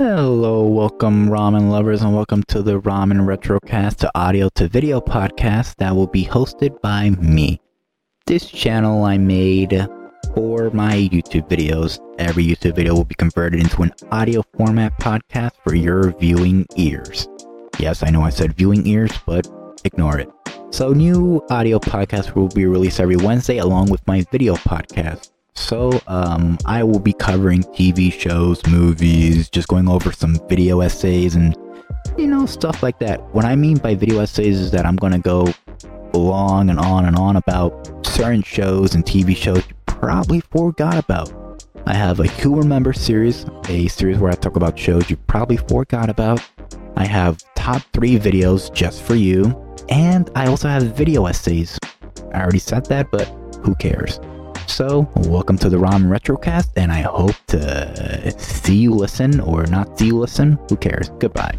Hello, welcome ramen lovers, and welcome to the Ramen Retrocast to audio to video podcast that will be hosted by me. This channel I made for my YouTube videos. Every YouTube video will be converted into an audio format podcast for your viewing ears. Yes, I know I said viewing ears, but ignore it. So, new audio podcasts will be released every Wednesday along with my video podcast. So, um, I will be covering TV shows, movies, just going over some video essays and, you know, stuff like that. What I mean by video essays is that I'm going to go long and on and on about certain shows and TV shows you probably forgot about. I have a Who Remember series, a series where I talk about shows you probably forgot about. I have top three videos just for you. And I also have video essays. I already said that, but who cares? So, welcome to the Ramen Retrocast, and I hope to see you listen or not see you listen. Who cares? Goodbye.